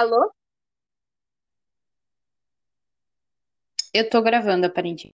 Alô? Eu tô gravando, aparentemente.